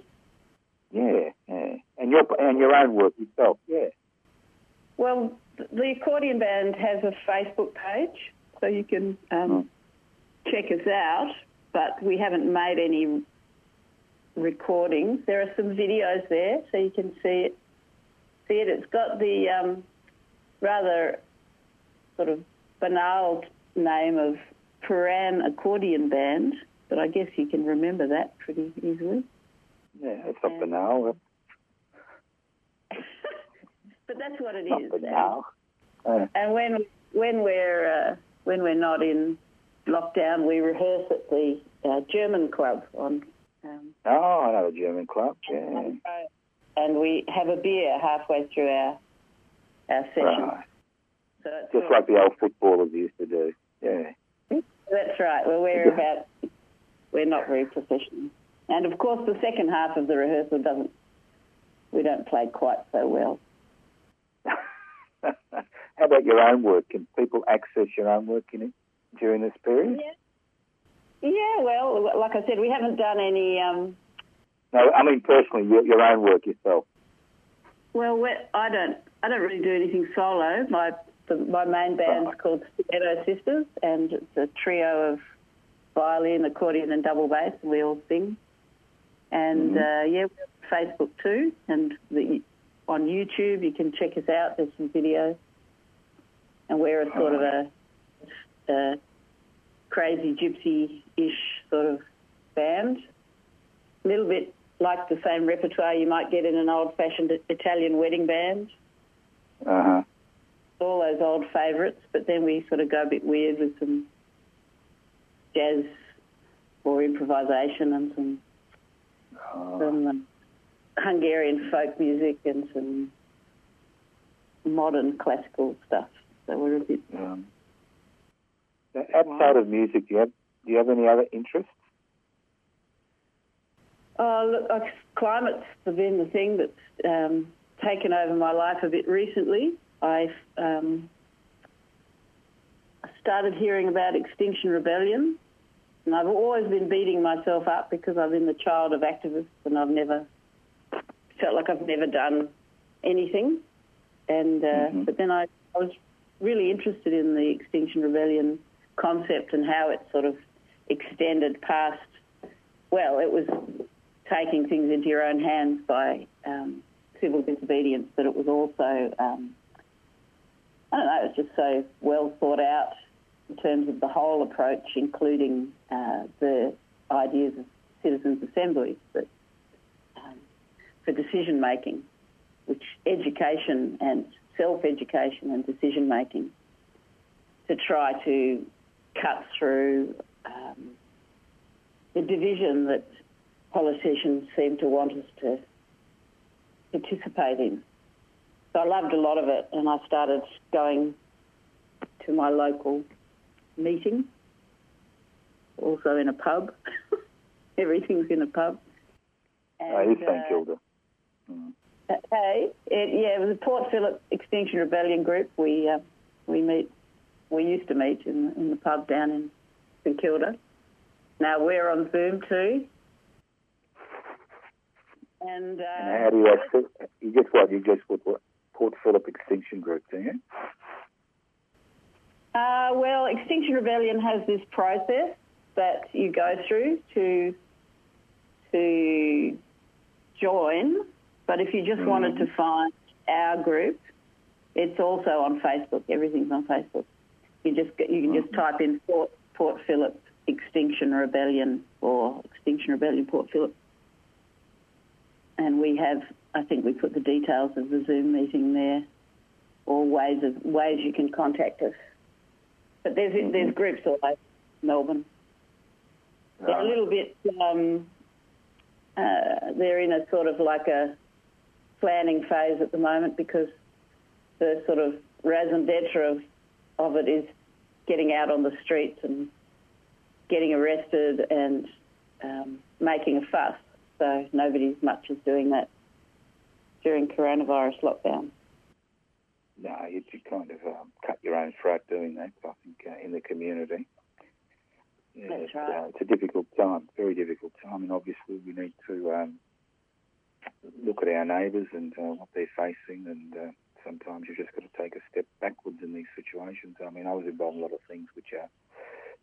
Yeah, yeah. And your and your own work yourself, yeah. Well, the accordion band has a Facebook page, so you can um, check us out. But we haven't made any recordings. There are some videos there, so you can see it. See it. It's got the um, rather sort of banal name of Paran Accordion Band, but I guess you can remember that pretty easily. Yeah, it's not Yeah. now. But that's what it is. banal. Uh, And when when we're uh, when we're not in lockdown, we rehearse at the uh, German club on, um, oh, I know the German club. Yeah. and we have a beer halfway through our our session. Right. So Just like the old footballers used to do. Yeah. That's right. Well, we're about we're not very professional, and of course the second half of the rehearsal doesn't. We don't play quite so well. How about your own work? Can people access your own work in it during this period? Yeah. Yeah. Well, like I said, we haven't done any. Um, No, I mean personally, your, your own work yourself. Well, I don't. I don't really do anything solo. My the, my main band's Right. called Stiletto Sisters, and it's a trio of violin, accordion, and double bass. And we all sing. And uh, yeah, we're on Facebook too, and the, on YouTube you can check us out. There's some videos, and we're a sort of a, a crazy gypsy-ish sort of band. A little bit like the same repertoire you might get in an old-fashioned Italian wedding band. Uh huh. All those old favourites, but then we sort of go a bit weird with some jazz or improvisation and some, Oh, some um, Hungarian folk music and some modern classical stuff. So we're a bit um, outside of music, do you have do you have any other interests? Oh, look, uh, climate's been the thing that's um, taken over my life a bit recently. I've um, started hearing about Extinction Rebellion, and I've always been beating myself up because I've been the child of activists and I've never felt like I've never done anything. And uh, Mhm. but then I, I was really interested in the Extinction Rebellion concept and how it sort of extended past. Well, it was taking things into your own hands by um, civil disobedience, but it was also, um, I don't know, it was just so well thought out in terms of the whole approach, including uh, the ideas of citizens' assemblies um, for decision making, which education and self education and decision making to try to cut through um, the division that politicians seem to want us to participate in. So I loved a lot of it, and I started going to my local meeting, also in a pub. Everything's in a pub. oh, you And, St uh, Kilda. Mm. Hey, it, yeah, it was a Port Phillip Extinction Rebellion group. We uh, we meet, we used to meet in in the pub down in St Kilda. Now we're on Zoom too. And, uh, And how do you access? You just what? You just with what? Port Phillip Extinction Group, do you? Uh, well, Extinction Rebellion has this process that you go through to to join. But if you just wanted to find our group, it's also on Facebook. Everything's on Facebook. You just you can just type in Port Port Phillip Extinction Rebellion or Extinction Rebellion Port Phillip. And we have, I think we put the details of the Zoom meeting there, or ways of ways you can contact us. But there's there's groups all over Melbourne. They're a little bit. Um, uh, they're in a sort of like a planning phase at the moment because the sort of raison d'etre of of it is getting out on the streets and getting arrested and um, making a fuss. So nobody's much is doing that during coronavirus lockdown. No, you you kind of um, cut your own throat doing that. I think uh, in the community. Yeah, That's it's, right. uh, it's a difficult time, very difficult time, and obviously we need to um, look at our neighbours and uh, what they're facing, and uh, sometimes you've just got to take a step backwards in these situations. I mean, I was involved in a lot of things which are,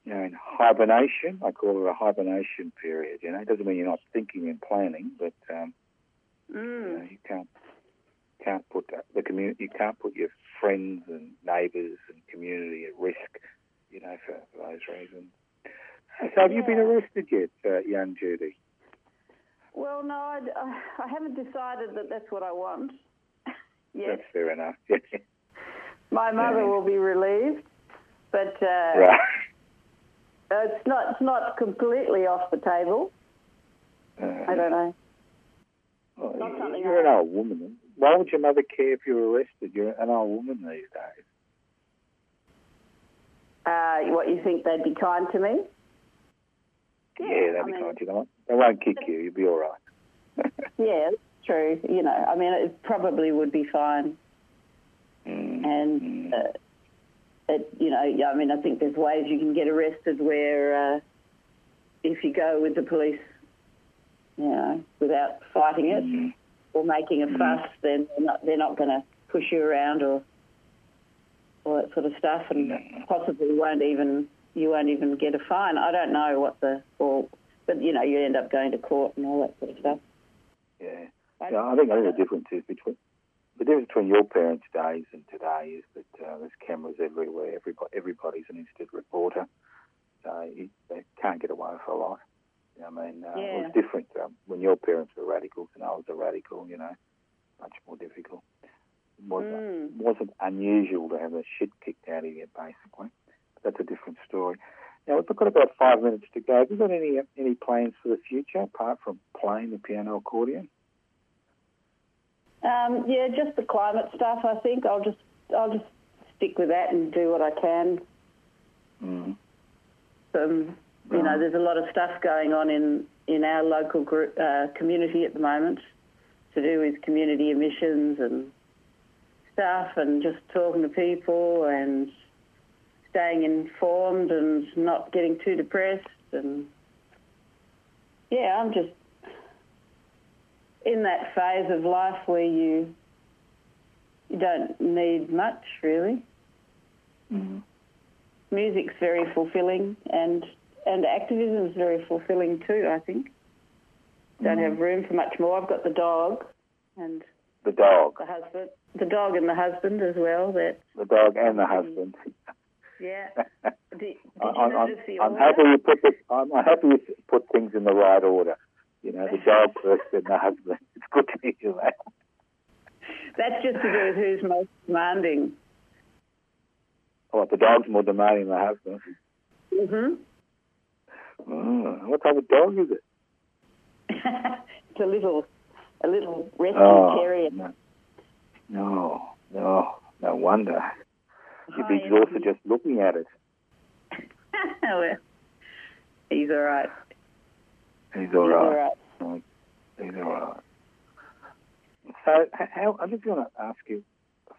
you know, in hibernation. I call it a hibernation period. You know, it doesn't mean you're not thinking and planning, but um, you, know, you can't can't put the- community, you can't put your friends and neighbours and community at risk, you know, for, for those reasons. So have you been arrested yet, uh, young Judy? Well, no, I, I haven't decided that that's what I want. yes, That's fair enough. my mother yeah. will be relieved, but uh, right. it's not it's not completely off the table. Uh, I don't know. Well, not something you're an old woman. Why would your mother care if you were arrested? You're an old woman these days. Uh, what you think they'd be kind to me? Yeah, Yeah, they'd I be mean- kind to you. They won't- They won't kick you. You'll be all right. Yeah, it's true. You know, I mean, it probably would be fine. Mm, And mm. uh, it, you know, I mean, I think there's ways you can get arrested where uh, if you go with the police, you know, without fighting it Mm. or making a fuss, then they're not, they're not going to push you around or all that sort of stuff, and No. possibly won't even you won't even get a fine. I don't know what the or, but you know, you end up going to court and all that sort of stuff. Yeah. I- Yeah, I think I think the difference is between the difference between your parents' days and today is that uh, there's cameras everywhere. Everybody, everybody's an instant reporter, so you, they can't get away with a lot. You know, I mean, uh, it was different um, when your parents were radicals and I was a radical. You know, much more difficult. It wasn't Mm. wasn't unusual to have the shit kicked out of you, basically. But that's a different story. Now we've got about five minutes to go. Have you got any any plans for the future apart from playing the piano accordion? Um, yeah, just the climate stuff. I think I'll just I'll just stick with that and do what I can. Mm. Um, you know, there's a lot of stuff going on in in our local group uh, community at the moment to do with community emissions and stuff, and just talking to people and staying informed and not getting too depressed. And yeah, I'm just in that phase of life where you you don't need much really. Mm. Music's very fulfilling, and and activism is very fulfilling too. I think don't have room for much more. I've got the dog and The dog, the husband, the dog and the husband as well. That the dog, and the husband. yeah. Did, did I'm, I'm, I'm happy you put the, I'm happy you put things in the right order. You know, the dog first and the husband. It's good to hear that. That's just to do with who's most demanding. Oh, the dog's more demanding than the husband. hmm Mm, what type of dog is it? it's a little, a little rescue Oh, terrier. no, no, no, no wonder. You'd be exhausted just looking at it. well, he's all right. He's He's all all right. right. He's all right. So, how, I just going to ask you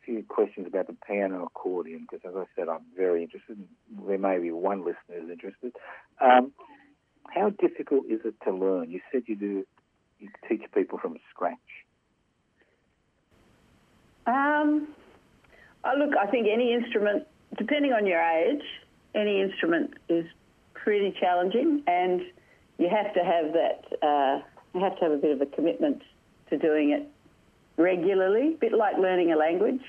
few questions about the piano accordion because, as I said, I'm very interested. There may be one listener who's interested. Um, how difficult is it to learn? You said you do, you teach people from scratch. Um, oh, look, I think any instrument, depending on your age, any instrument is pretty challenging, and you have to have that. Uh, you have to have a bit of a commitment to doing it regularly, a bit like learning a language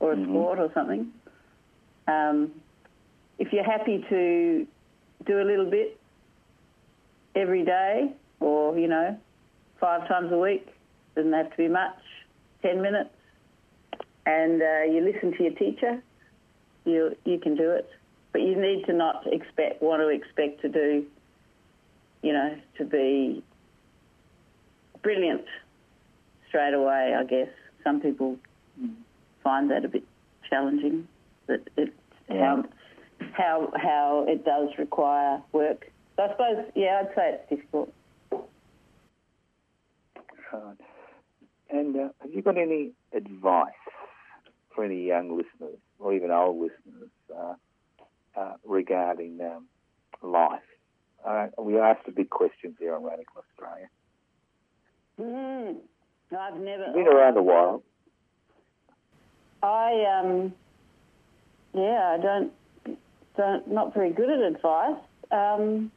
or a Mhm. sport or something. Um, if you're happy to do a little bit every day, or you know, five times a week. Doesn't have to be much. Ten minutes, and uh, you listen to your teacher. You you can do it, but you need to not expect want to expect to do. You know, to be brilliant straight away. I guess some people find that a bit challenging. That it Yeah. how how how it does require work. So I suppose, yeah, I'd say it's difficult. Right. And uh, have you got any advice for any young listeners or even old listeners uh, uh, regarding um, life? Uh, we asked the big questions here on Radical Australia. Mm. I've never been around a while. I um, yeah, I don't don't not very good at advice. Um,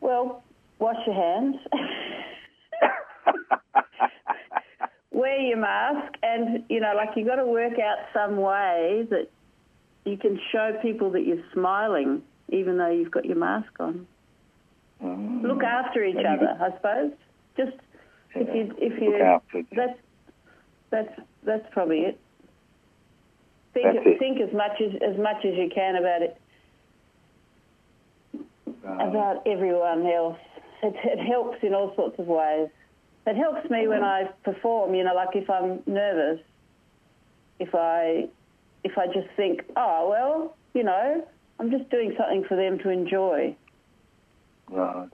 well, wash your hands. Wear your mask, and you know, like you've got to work out some way that you can show people that you're smiling, even though you've got your mask on. Mm. Look after each other, I suppose. Just if you if Look you after each that's that's that's probably it. Think it. think as much as as much as you can about it Um, about everyone else. It, it helps in all sorts of ways. It helps me when I perform. You know, like if I'm nervous, if I if I just think, oh well, you know, I'm just doing something for them to enjoy. right.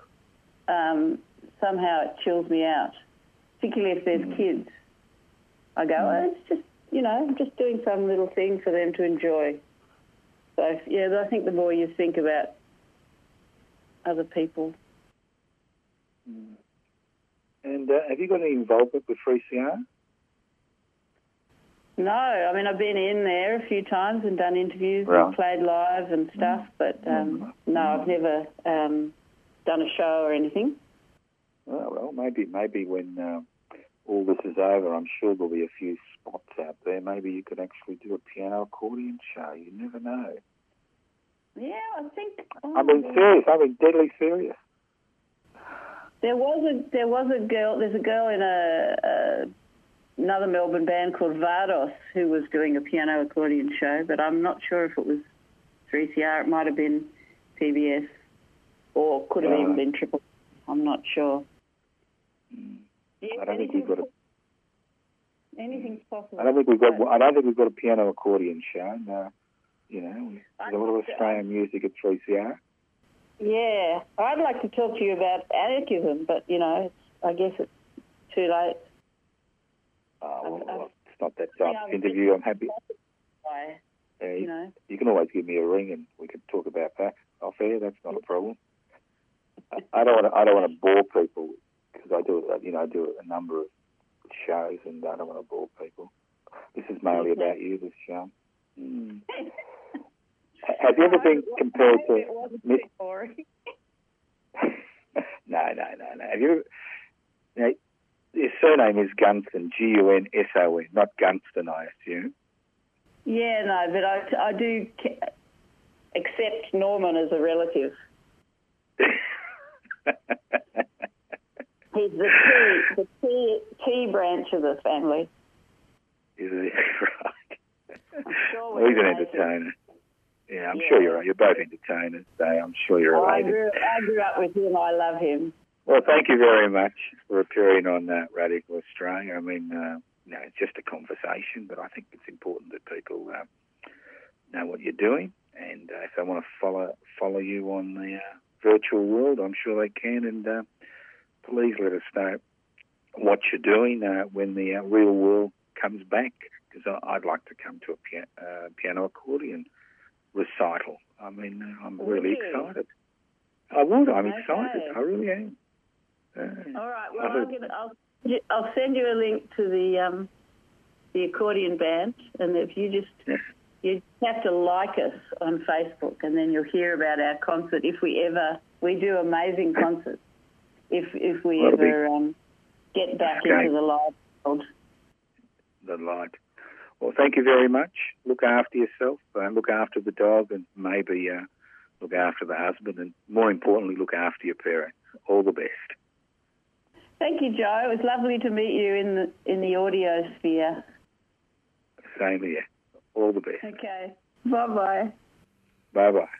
Um, somehow it chills me out, particularly if there's kids. I go, oh, it's just you know, I'm just doing some little thing for them to enjoy. So yeah, I think the more you think about other people, And uh, have you got any involvement with 3CR? No, I mean I've been in there a few times and done interviews Right. and played live and stuff, but um, no, I've never um, done a show or anything. Oh, well, maybe maybe when uh, all this is over, I'm sure there'll be a few spots out there. Maybe you could actually do a piano accordion show. You never know. Yeah, I think. oh, I've been serious. I've been deadly serious. There was a there was a girl. There's a girl in a, a another Melbourne band called Vardos who was doing a piano accordion show, but I'm not sure if it was 3CR. It might have been PBS, or could have even been Triple. I'm not sure. Yeah, I don't think we've got a. Anything's possible. I don't think we've got. I don't think we've got a piano accordion show. No, you know, there's a lot of Australian music at 3CR. Yeah, I'd like to talk to you about anarchism, but you know, I guess it's too late. Oh, well, I've- well, it's not that type of interview. I'm happy. Uh, you know, you can always give me a ring and we can talk about that off air. That's not a problem. I, I don't want to. I don't want to bore people because I do. You know, I do a number of shows and I don't want to bore people. This is mainly about you. This show. Mm. Have you ever been compared to? it wasn't Mi- boring. no, no, no, no. Have you? You know, your surname is Gunson, G U N S O N, not Gunston, I assume. Yeah, no, but I, I do accept Norman as a relative. He's the T, the T, T branch of the family. Is it right? I'm sure Well, he's an entertainer. Yeah, I'm Yeah. sure you're. right. You're both entertainers, so I'm sure you're Oh, I grew, I grew up with him. I love him. Well, thank you very much for appearing on uh, Radical Australia. I mean, uh, you know, it's just a conversation, but I think it's important that people uh, know what you're doing, and uh, if they want to follow follow you on the uh, virtual world, I'm sure they can. And uh, please let us know what you're doing uh, when the uh, real world comes back, because I'd like to come to a pia- uh, piano accordion recital. I mean, uh, I'm really excited. I would. I'm Okay. excited. I really am. Uh, All right. Well, I I'm think- gonna, I'll I'll send you a link to the um, the accordion band, and if you just Yes. you have to like us on Facebook, and then you'll hear about our concert if we ever we do amazing concerts. If if we That'll ever um, get back Okay. into the live world. the light. Well, thank you very much. Look after yourself and look after the dog, and maybe uh, look after the husband, and more importantly, look after your parents. All the best. Thank you, Joe. It was lovely to meet you in the in the audio sphere. Same here. All the best. Okay. Bye bye. Bye bye.